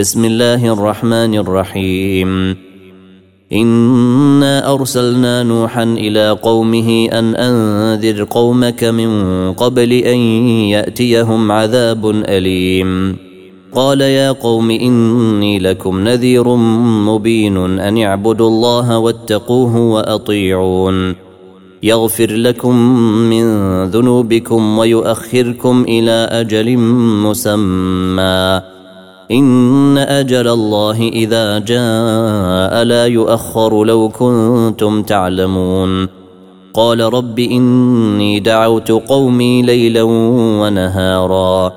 بسم الله الرحمن الرحيم. إنا أرسلنا نوحا إلى قومه أن أنذر قومك من قبل أن يأتيهم عذاب أليم. قال يا قوم إني لكم نذير مبين أن اعبدوا الله واتقوه وأطيعون. يغفر لكم من ذنوبكم ويؤخركم إلى أجل مسمى. إن أجل الله إذا جاء لا يؤخر لو كنتم تعلمون. قال رب إني دعوت قومي ليلا ونهارا.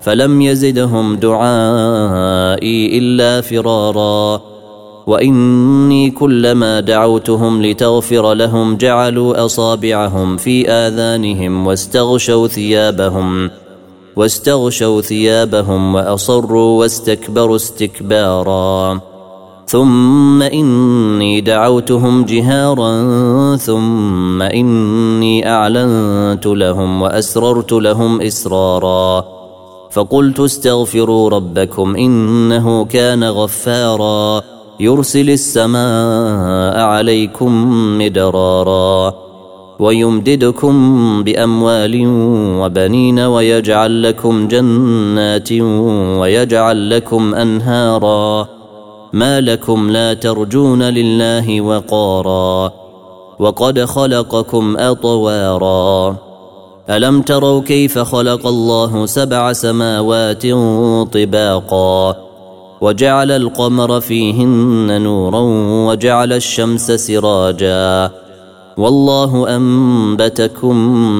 فلم يزدهم دعائي إلا فرارا. وإني كلما دعوتهم لتغفر لهم جعلوا أصابعهم في آذانهم واستغشوا ثيابهم. واستغشوا ثيابهم وأصروا واستكبروا استكبارا. ثم إني دعوتهم جهارا ثم إني أعلنت لهم وأسررت لهم إسرارا. فقلت استغفروا ربكم إنه كان غفارا يرسل السماء عليكم مدرارا. ويمددكم بأموال وبنين ويجعل لكم جنات ويجعل لكم أنهارا. ما لكم لا ترجون لله وقارا. وقد خلقكم أطوارا. ألم تروا كيف خلق الله سبع سماوات طباقا؟ وجعل القمر فيهن نورا وجعل الشمس سراجا. والله أنبتكم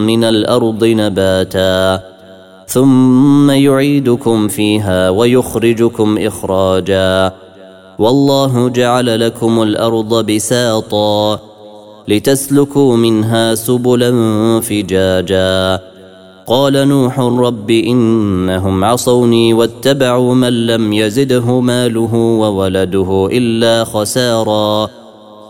من الأرض نباتا ثم يعيدكم فيها ويخرجكم إخراجا والله جعل لكم الأرض بساطا لتسلكوا منها سبلا فجاجا قال نوح رب إنهم عصوني واتبعوا من لم يزده ماله وولده إلا خسارا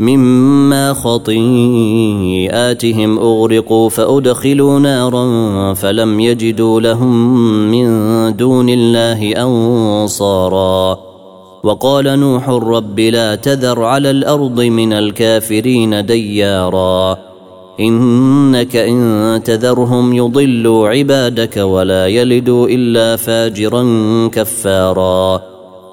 مما خطيئاتهم أغرقوا فأدخلوا نارا فلم يجدوا لهم من دون الله أنصارا. وقال نوح رب لا تذر على الأرض من الكافرين ديارا. إنك إن تذرهم يضلوا عبادك ولا يلدوا إلا فاجرا كفارا.